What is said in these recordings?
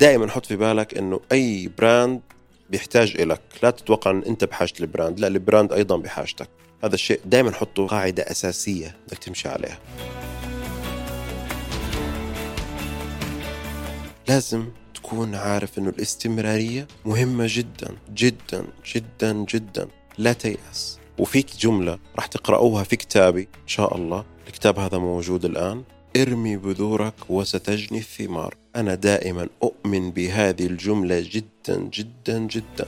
دائما حط في بالك إنه أي brand بيحتاج إلك. لا تتوقع إن أنت بحاجة ال brand لا ال brand أيضا بحاجتك. هذا الشيء دائما حطه قاعدة أساسية بدك تمشي عليها. لازم تكون عارف إنه الاستمرارية مهمة جدا جدا جدا جدا. لا تيأس. وفيك جملة راح تقرأوها في كتابي إن شاء الله. الكتاب هذا موجود الآن. ارمي بذورك وستجني الثمار. أنا دائما أؤمن بهذه الجملة جدا جدا جدا.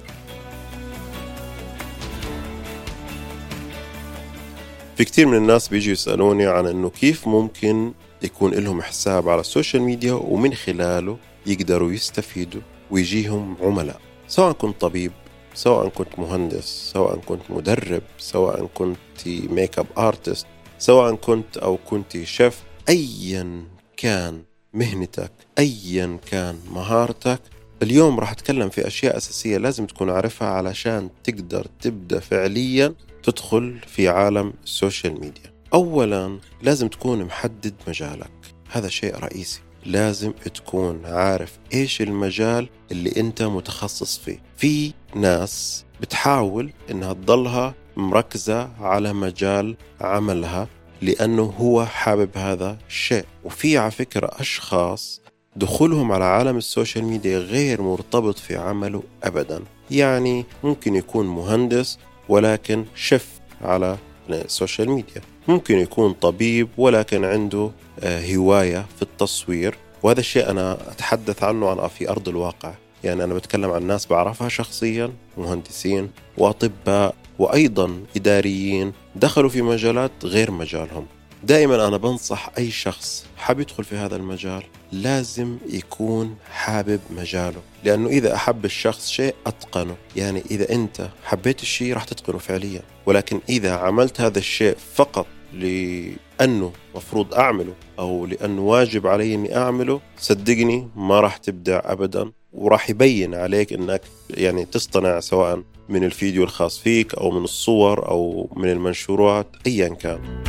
في كثير من الناس بيجي يسألوني عن إنه كيف ممكن يكون لهم حساب على ال social media ومن خلاله يقدروا يستفيدوا ويجيهم عملاء. سواء كنت طبيب سواء كنت مهندس سواء كنت مدرب سواء كنت makeup artist سواء كنت أو كنت شيف ايا كان مهنتك ايا كان مهارتك. اليوم راح أتكلم في أشياء أساسية لازم تكون عارفها علشان تقدر تبدأ فعليا تدخل في عالم ال social media. اولا لازم تكون محدد مجالك. هذا شيء رئيسي. لازم تكون عارف إيش المجال اللي أنت متخصص فيه. في ناس بتحاول إنها تضلها مركزة على مجال عملها. لأنه هو حابب هذا الشيء. وفي على فكرة أشخاص دخولهم على عالم ال social media غير مرتبط في عمله أبدا. يعني ممكن يكون مهندس ولكن شيف على ال social media. ممكن يكون طبيب ولكن عنده آه، هواية في التصوير. وهذا الشيء أنا أتحدث عنه في أرض الواقع. يعني أنا بتكلم عن ناس بعرفها شخصيا مهندسين وأطباء وأيضا إداريين. دخلوا في مجالات غير مجالهم. دائما أنا بنصح أي شخص حاب يدخل في هذا المجال لازم يكون حابب مجاله لأنه إذا أحب الشخص شيء أتقنه. يعني إذا أنت حبيت الشيء راح تتقنه فعليا. ولكن إذا عملت هذا الشيء فقط لأنه مفروض أعمله أو لأنه واجب علي أني أعمله صدقني ما راح تبدع أبدا. وراح يبين عليك أنك يعني تصطنع سواء من الفيديو الخاص فيك أو من الصور أو من المنشورات أيا كان.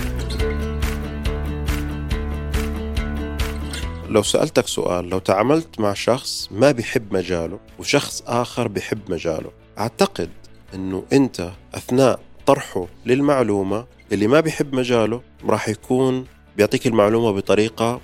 لو سألتك سؤال لو تعاملت مع شخص ما بيحب مجاله وشخص آخر بيحب مجاله أعتقد أنه أنت أثناء طرحه للمعلومة اللي ما بيحب مجاله راح يكون بيعطيك المعلومة بطريقة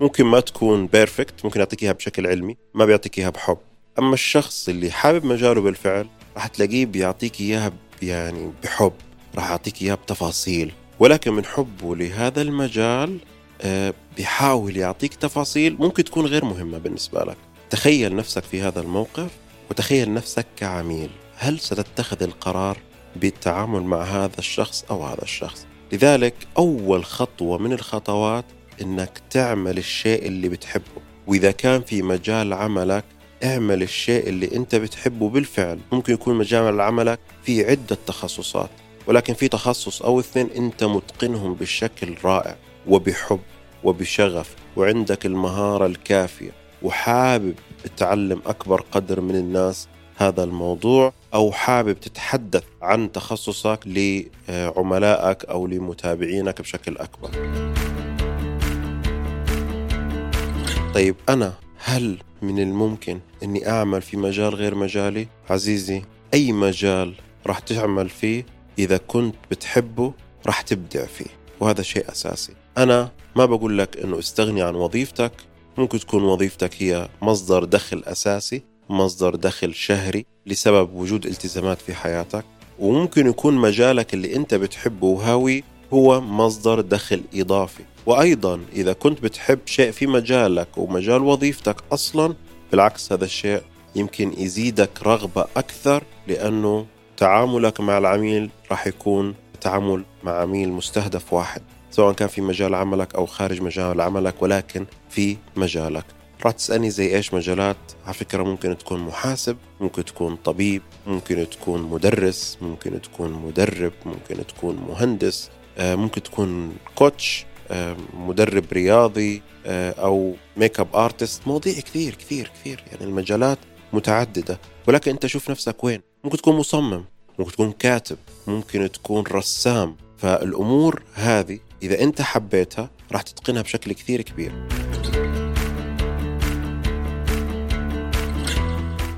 ممكن ما تكون بيرفكت ممكن يعطيك إياها بشكل علمي ما بيعطيك إياها بحب. أما الشخص اللي حابب مجاله بالفعل راح تلاقيه بيعطيك إياها يعني بحب راح يعطيك إياها بتفاصيل. ولكن من حبه لهذا المجال آه، بيحاول يعطيك تفاصيل ممكن تكون غير مهمة بالنسبة لك. تخيل نفسك في هذا الموقف وتخيل نفسك كعميل. هل ستتخذ القرار بالتعامل مع هذا الشخص أو هذا الشخص؟ لذلك أول خطوة من الخطوات إنك تعمل الشيء اللي بتحبه. وإذا كان في مجال عملك اعمل الشيء اللي أنت بتحبه بالفعل. ممكن يكون مجال عملك في عدة تخصصات ولكن في تخصص أو اثنين أنت متقنهم بشكل رائع وبحب وبشغف وعندك المهارة الكافية وحابب تعلم أكبر قدر من الناس هذا الموضوع أو حابب تتحدث عن تخصصك لعملائك أو لمتابعينك بشكل أكبر. طيب أنا هل من الممكن أني أعمل في مجال غير مجالي؟ عزيزي أي مجال راح تعمل فيه إذا كنت بتحبه راح تبدع فيه وهذا شيء أساسي أنا ما بقول لك أنه استغني عن وظيفتك ممكن تكون وظيفتك هي مصدر دخل أساسي مصدر دخل شهري لسبب وجود التزامات في حياتك وممكن يكون مجالك اللي أنت بتحبه وهاوي هو مصدر دخل إضافي. وأيضا إذا كنت بتحب شيء في مجالك ومجال وظيفتك أصلا بالعكس هذا الشيء يمكن يزيدك رغبة أكثر لأنه تعاملك مع العميل راح يكون تعامل مع عميل مستهدف واحد سواء كان في مجال عملك أو خارج مجال عملك ولكن في مجالك. راح تسألني زي إيش مجالات؟ على فكرة ممكن تكون محاسب ممكن تكون طبيب ممكن تكون مدرس ممكن تكون مدرب ممكن تكون مهندس. ممكن تكون coach آه، مدرب رياضي آه، أو makeup artist مواضيع كثير كثير كثير. يعني المجالات متعددة. ولكن أنت شوف نفسك وين. ممكن تكون مصمم ممكن تكون كاتب ممكن تكون رسام. فالأمور هذه إذا أنت حبيتها راح تتقنها بشكل كثير كبير.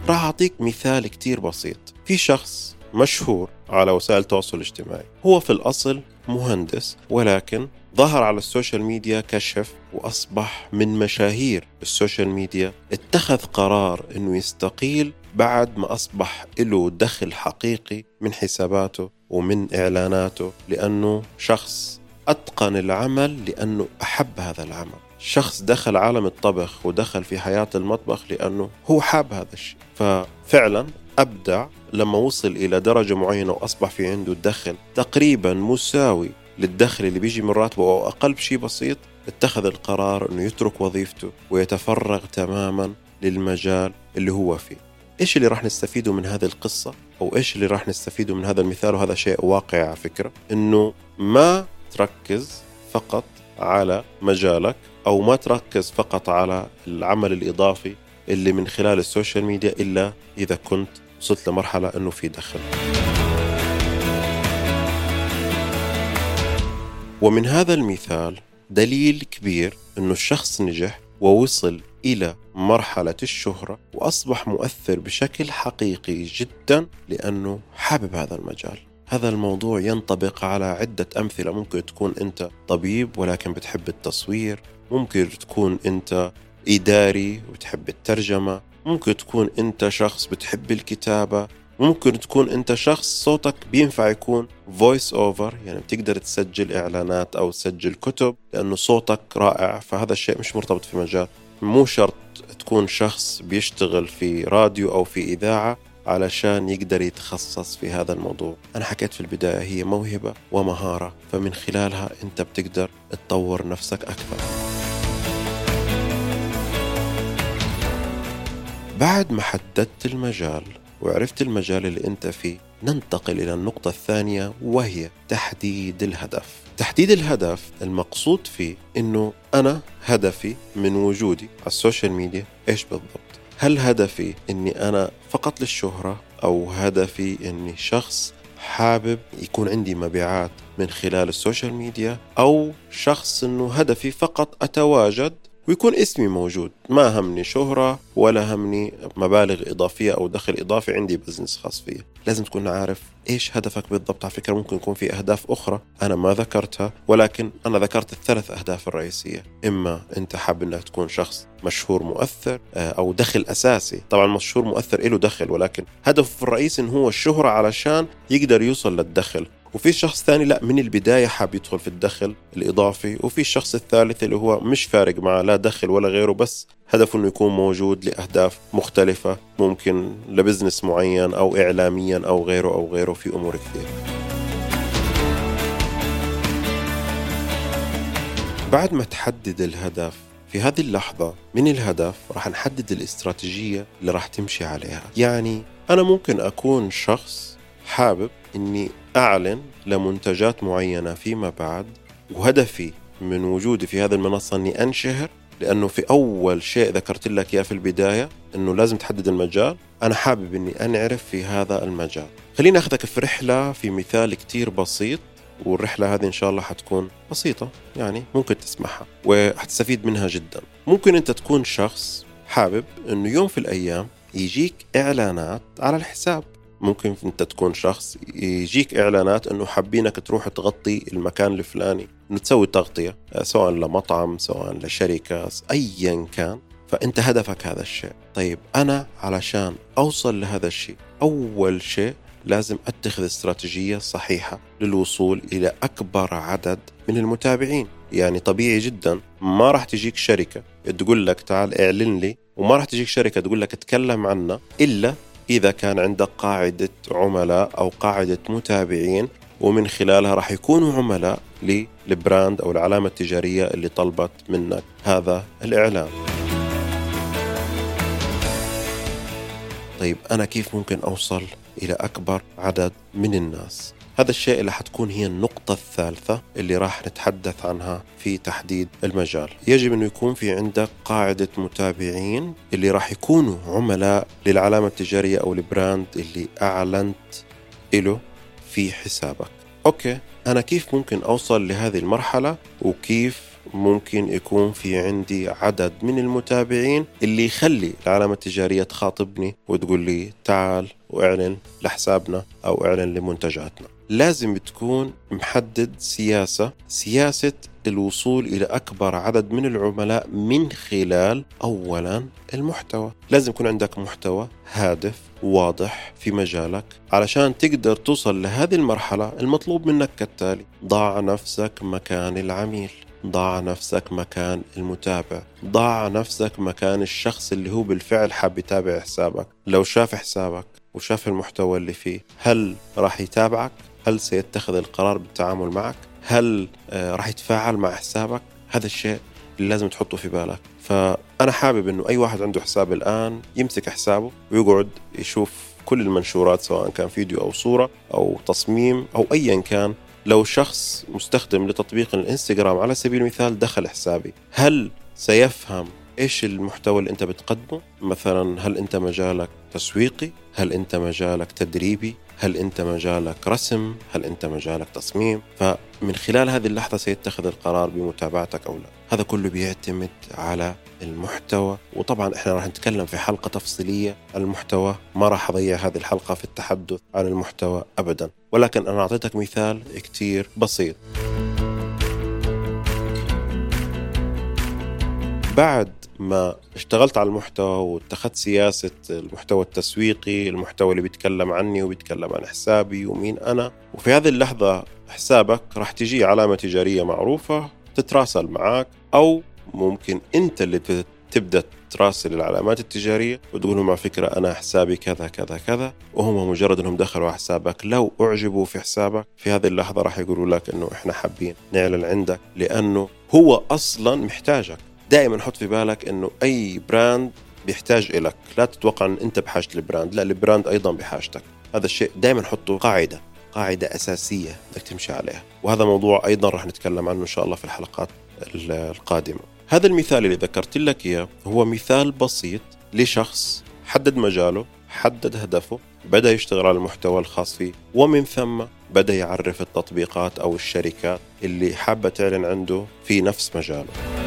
راح أعطيك مثال كتير بسيط. في شخص مشهور على وسائل التواصل الاجتماعي. هو في الأصل مهندس ولكن ظهر على ال social media كشيف وأصبح من مشاهير ال social media. اتخذ قرار أنه يستقيل بعد ما أصبح له دخل حقيقي من حساباته ومن إعلاناته لأنه شخص أتقن العمل لأنه أحب هذا العمل. شخص دخل عالم الطبخ ودخل في حياة المطبخ لأنه هو حاب هذا الشيء. ففعلا أبدع لما وصل إلى درجة معينة وأصبح في عنده دخل تقريبا مساوي للدخل اللي بيجي من راتبه أو أقل بشيء بسيط اتخذ القرار أنه يترك وظيفته ويتفرغ تماما للمجال اللي هو فيه. إيش اللي راح نستفيده من هذه القصة؟ أو إيش اللي راح نستفيده من هذا المثال؟ وهذا شيء واقعي على فكرة أنه ما تركز فقط على مجالك أو ما تركز فقط على العمل الإضافي اللي من خلال السوشيال ميديا إلا إذا كنت وصلت لمرحلة أنه في دخل. ومن هذا المثال دليل كبير أنه الشخص نجح ووصل إلى مرحلة الشهرة وأصبح مؤثر بشكل حقيقي جدا لأنه حابب هذا المجال. هذا الموضوع ينطبق على عدة أمثلة. ممكن تكون أنت طبيب ولكن بتحب التصوير. ممكن تكون أنت إداري وتحب الترجمة. ممكن تكون أنت شخص بتحب الكتابة ممكن تكون أنت شخص صوتك بينفع يكون فويس أوفر يعني بتقدر تسجل إعلانات أو تسجل كتب لأنه صوتك رائع فهذا الشيء مش مرتبط في مجال. مو شرط تكون شخص بيشتغل في راديو أو في إذاعة علشان يقدر يتخصص في هذا الموضوع. أنا حكيت في البداية هي موهبة ومهارة فمن خلالها أنت بتقدر تطور نفسك أكثر. بعد ما حددت المجال وعرفت المجال اللي أنت فيه ننتقل إلى النقطة الثانية وهي تحديد الهدف. تحديد الهدف المقصود فيه أنه أنا هدفي من وجودي على السوشيال ميديا. إيش بالضبط؟ هل هدفي أني أنا فقط للشهرة أو هدفي أني شخص حابب يكون عندي مبيعات من خلال ال social media أو شخص أنه هدفي فقط أتواجد ويكون اسمي موجود. ما همني شهرة ولا همني مبالغ إضافية أو دخل إضافي عندي business خاص فيه لازم تكون عارف إيش هدفك بالضبط. على فكرة ممكن يكون في أهداف أخرى أنا ما ذكرتها ولكن أنا ذكرت الثلاث أهداف الرئيسية. إما أنت حاب أنك تكون شخص مشهور مؤثر آه، أو دخل أساسي. طبعا مشهور مؤثر له دخل ولكن هدفه الرئيسي إن هو الشهرة علشان يقدر يوصل للدخل. وفي شخص ثاني لا من البداية حاب يدخل في الدخل الإضافي وفي الشخص الثالث اللي هو مش فارق معه لا دخل ولا غيره بس هدفه إنه يكون موجود لأهداف مختلفة ممكن لبزنس معين أو اعلاميا أو غيره أو غيره في أمور كثير. بعد ما تحدد الهدف في هذه اللحظة من الهدف راح نحدد الاستراتيجية اللي راح تمشي عليها يعني أنا ممكن أكون شخص حابب أني أعلن لمنتجات معينة فيما بعد وهدفي من وجودي في هذه المنصة أني أنشهر لأنه في أول شيء ذكرت لك إياه في البداية أنه لازم تحدد المجال. أنا حابب أني أنعرف في هذا المجال. خليني أخذك في رحلة في مثال كتير بسيط والرحلة هذه إن شاء الله حتكون بسيطة يعني ممكن تسمعها وحتستفيد منها جدا. ممكن أنت تكون شخص حابب أنه يوم في الأيام يجيك إعلانات على الحساب. ممكن انت تكون شخص يجيك اعلانات انه حابينك تروح تغطي المكان الفلاني. انه تسوي تغطيه سواء لمطعم سواء لشركة ايا كان. فأنت هدفك هذا الشيء. طيب أنا علشان أوصل لهذا الشيء أول شيء لازم أتخذ استراتيجية صحيحة للوصول إلى أكبر عدد من المتابعين. يعني طبيعي جدا ما راح تجيك شركة تقول لك تعال اعلن لي وما راح تجيك شركة تقول لك اتكلم عنا إلا إذا كان عندك قاعدة عملاء أو قاعدة متابعين ومن خلالها راح يكونوا عملاء لل brand أو العلامة التجارية اللي طلبت منك هذا الإعلان. طيب أنا كيف ممكن أوصل إلى أكبر عدد من الناس؟ هذا الشيء اللي حتكون هي النقطة الثالثة اللي راح نتحدث عنها في تحديد المجال. يجب أنه يكون في عندك قاعدة متابعين اللي راح يكونوا عملاء للعلامة التجارية أو ال brand اللي أعلنت له في حسابك. أوكي أنا كيف ممكن أوصل لهذه المرحلة؟ وكيف ممكن يكون في عندي عدد من المتابعين اللي يخلي العلامة التجارية تخاطبني وتقول لي تعال وأعلن لحسابنا أو أعلن لمنتجاتنا؟ لازم تكون محدد سياسة سياسة الوصول إلى أكبر عدد من العملاء من خلال أولا المحتوى. لازم يكون عندك محتوى هادف واضح في مجالك علشان تقدر توصل لهذه المرحلة المطلوب منك كالتالي ضع نفسك مكان العميل ضع نفسك مكان المتابع ضع نفسك مكان الشخص اللي هو بالفعل حاب يتابع حسابك. لو شاف حسابك وشاف المحتوى اللي فيه هل راح يتابعك؟ هل سيتخذ القرار بالتعامل معك؟ هل آه، راح يتفاعل مع حسابك؟ هذا الشيء اللي لازم تحطه في بالك. فأنا حابب أنه أي واحد عنده حساب الآن يمسك حسابه ويقعد يشوف كل المنشورات سواء كان فيديو أو صورة أو تصميم أو أيا كان. لو شخص مستخدم لتطبيق الإنستغرام على سبيل المثال دخل حسابي هل سيفهم إيش المحتوى اللي أنت بتقدمه؟ مثلا هل أنت مجالك تسويقي؟ هل أنت مجالك تدريبي؟ هل أنت مجالك رسم؟ هل أنت مجالك تصميم؟ فمن خلال هذه اللحظة سيتخذ القرار بمتابعتك أو لا. هذا كله بيعتمد على المحتوى. وطبعا إحنا راح نتكلم في حلقة تفصيلية. عن المحتوى ما راح أضيع هذه الحلقة في التحدث عن المحتوى ابدا. ولكن أنا أعطيتك مثال كتير بسيط. بعد ما اشتغلت على المحتوى واتخذت سياسة المحتوى التسويقي المحتوى اللي بيتكلم عني وبيتكلم عن حسابي ومين أنا وفي هذه اللحظة حسابك راح تجي علامة تجارية معروفة تتراسل معك أو ممكن أنت اللي تبدأ تراسل العلامات التجارية وتقول لهم على فكرة أنا حسابي كذا كذا كذا وهم مجرد أنهم دخلوا على حسابك. لو أعجبوا في حسابك في هذه اللحظة راح يقولوا لك أنه إحنا حابين نعلن عندك لأنه هو أصلا محتاجك. دائما حط في بالك إنه أي براند بيحتاج إلك. لا تتوقع إن أنت بحاجة البراند لا البراند أيضا بحاجتك. هذا الشيء دائما حطه قاعدة قاعدة أساسية بدك تمشي عليها. وهذا موضوع أيضا راح نتكلم عنه إن شاء الله في الحلقات القادمة. هذا المثال اللي ذكرت لك إياه هو مثال بسيط لشخص حدد مجاله حدد هدفه بدأ يشتغل على المحتوى الخاص فيه ومن ثم بدأ يعرف التطبيقات أو الشركات اللي حابة تعلن عنده في نفس مجاله.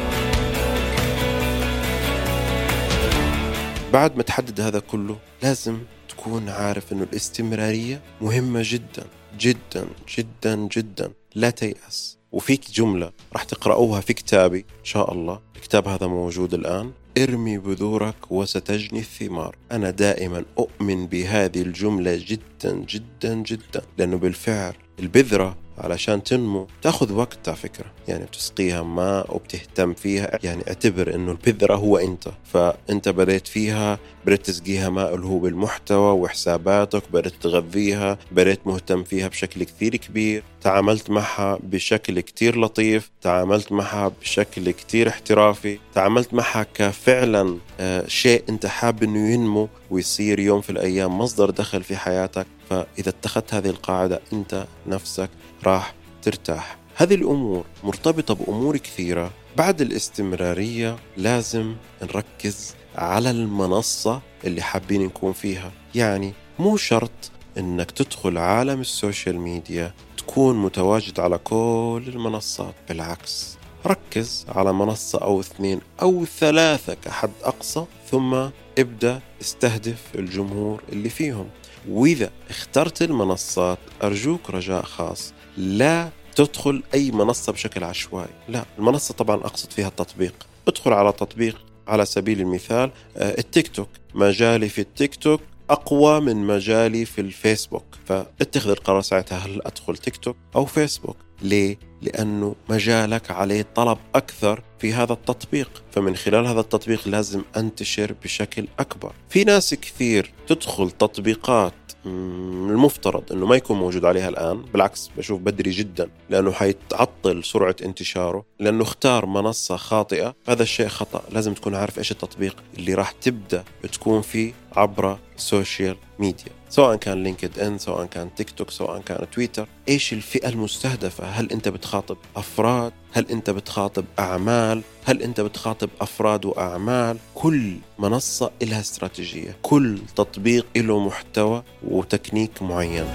بعد ما تحدد هذا كله لازم تكون عارف إنه الاستمرارية مهمة جدا جدا جدا جدا. لا تيأس. وفيك جملة راح تقرأوها في كتابي إن شاء الله. الكتاب هذا موجود الآن. ارمي بذورك وستجني الثمار. أنا دائما أؤمن بهذه الجملة جدا جدا جدا. لأنه بالفعل البذرة علشان تنمو. تاخذ وقت على فكرة. يعني بتسقيها ماء وبتهتم فيها. يعني اعتبر إنه البذرة هو أنت. فأنت بديت فيها بديت تسقيها ماء اللي هو بالمحتوى وحساباتك بديت تغذيها بديت مهتم فيها بشكل كثير كبير. تعاملت معها بشكل كثير لطيف. تعاملت معها بشكل كثير احترافي. تعاملت معها كفعلا آه، شيء أنت حاب إنه ينمو ويصير يوم في الأيام مصدر دخل في حياتك. فإذا اتخذت هذه القاعدة أنت نفسك راح ترتاح. هذه الأمور مرتبطة بأمور كثيرة. بعد الاستمرارية لازم نركز على المنصة اللي حابين نكون فيها. يعني مو شرط إنك تدخل عالم السوشيال ميديا تكون متواجد على كل المنصات. بالعكس ركز على منصة أو اثنين أو ثلاثة كحد أقصى ثم ابدأ استهدف الجمهور اللي فيهم. وإذا اخترت المنصات أرجوك رجاء خاص. لا تدخل أي منصة بشكل عشوائي. لا المنصة طبعا أقصد فيها التطبيق. ادخل على تطبيق على سبيل المثال آه، التيك توك. مجالي في التيك توك أقوى من مجالي في الفيسبوك فاتخذ القرار ساعتها هل أدخل تيك توك أو فيسبوك؟ ليه؟ لأنه مجالك عليه طلب أكثر في هذا التطبيق فمن خلال هذا التطبيق لازم أنتشر بشكل أكبر. في ناس كثير تدخل تطبيقات المفترض إنه ما يكون موجود عليها الآن بالعكس بشوف بدري جدا لأنه حيتعطل سرعة انتشاره لأنه اختار منصة خاطئة. هذا الشيء خطأ لازم تكون عارف إيش التطبيق اللي راح تبدأ تكون فيه عبر السوشيال ميديا سواء كان LinkedIn سواء كان تيك توك سواء كان تويتر إيش الفئة المستهدفة؟ هل أنت بتخاطب أفراد؟ هل أنت بتخاطب أعمال؟ هل أنت بتخاطب أفراد وأعمال؟ كل منصة لها استراتيجية كل تطبيق له محتوى وتكنيك معين.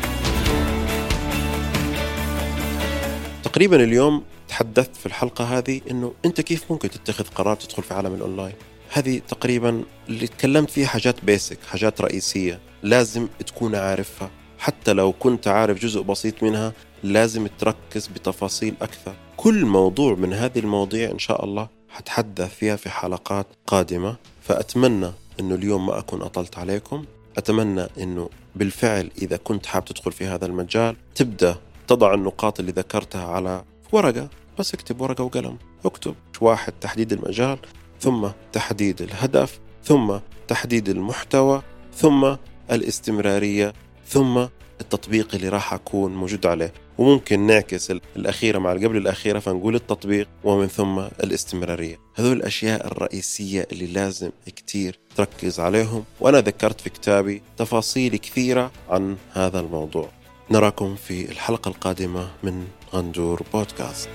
تقريبا اليوم تحدثت في الحلقة هذه أنه أنت كيف ممكن تتخذ قرار تدخل في عالم الأونلاين؟ هذه تقريبا اللي تكلمت فيها حاجات basic حاجات رئيسية لازم تكون عارفها. حتى لو كنت عارف جزء بسيط منها لازم تركز بتفاصيل أكثر. كل موضوع من هذه المواضيع إن شاء الله حتحدث فيها في حلقات قادمة. فأتمنى أنه اليوم ما أكون أطلت عليكم. أتمنى أنه بالفعل إذا كنت حاب تدخل في هذا المجال تبدأ تضع النقاط اللي ذكرتها على ورقة. بس اكتب ورقة وقلم. اكتب واحد تحديد المجال. ثم تحديد الهدف ثم تحديد المحتوى ثم الاستمرارية ثم التطبيق اللي راح أكون موجود عليه. وممكن نعكس الأخيرة مع قبل الأخيرة فنقول التطبيق ومن ثم الاستمرارية. هذول الأشياء الرئيسية اللي لازم كتير تركز عليهم وأنا ذكرت في كتابي تفاصيل كثيرة عن هذا الموضوع. نراكم في الحلقة القادمة من غندور بودكاست.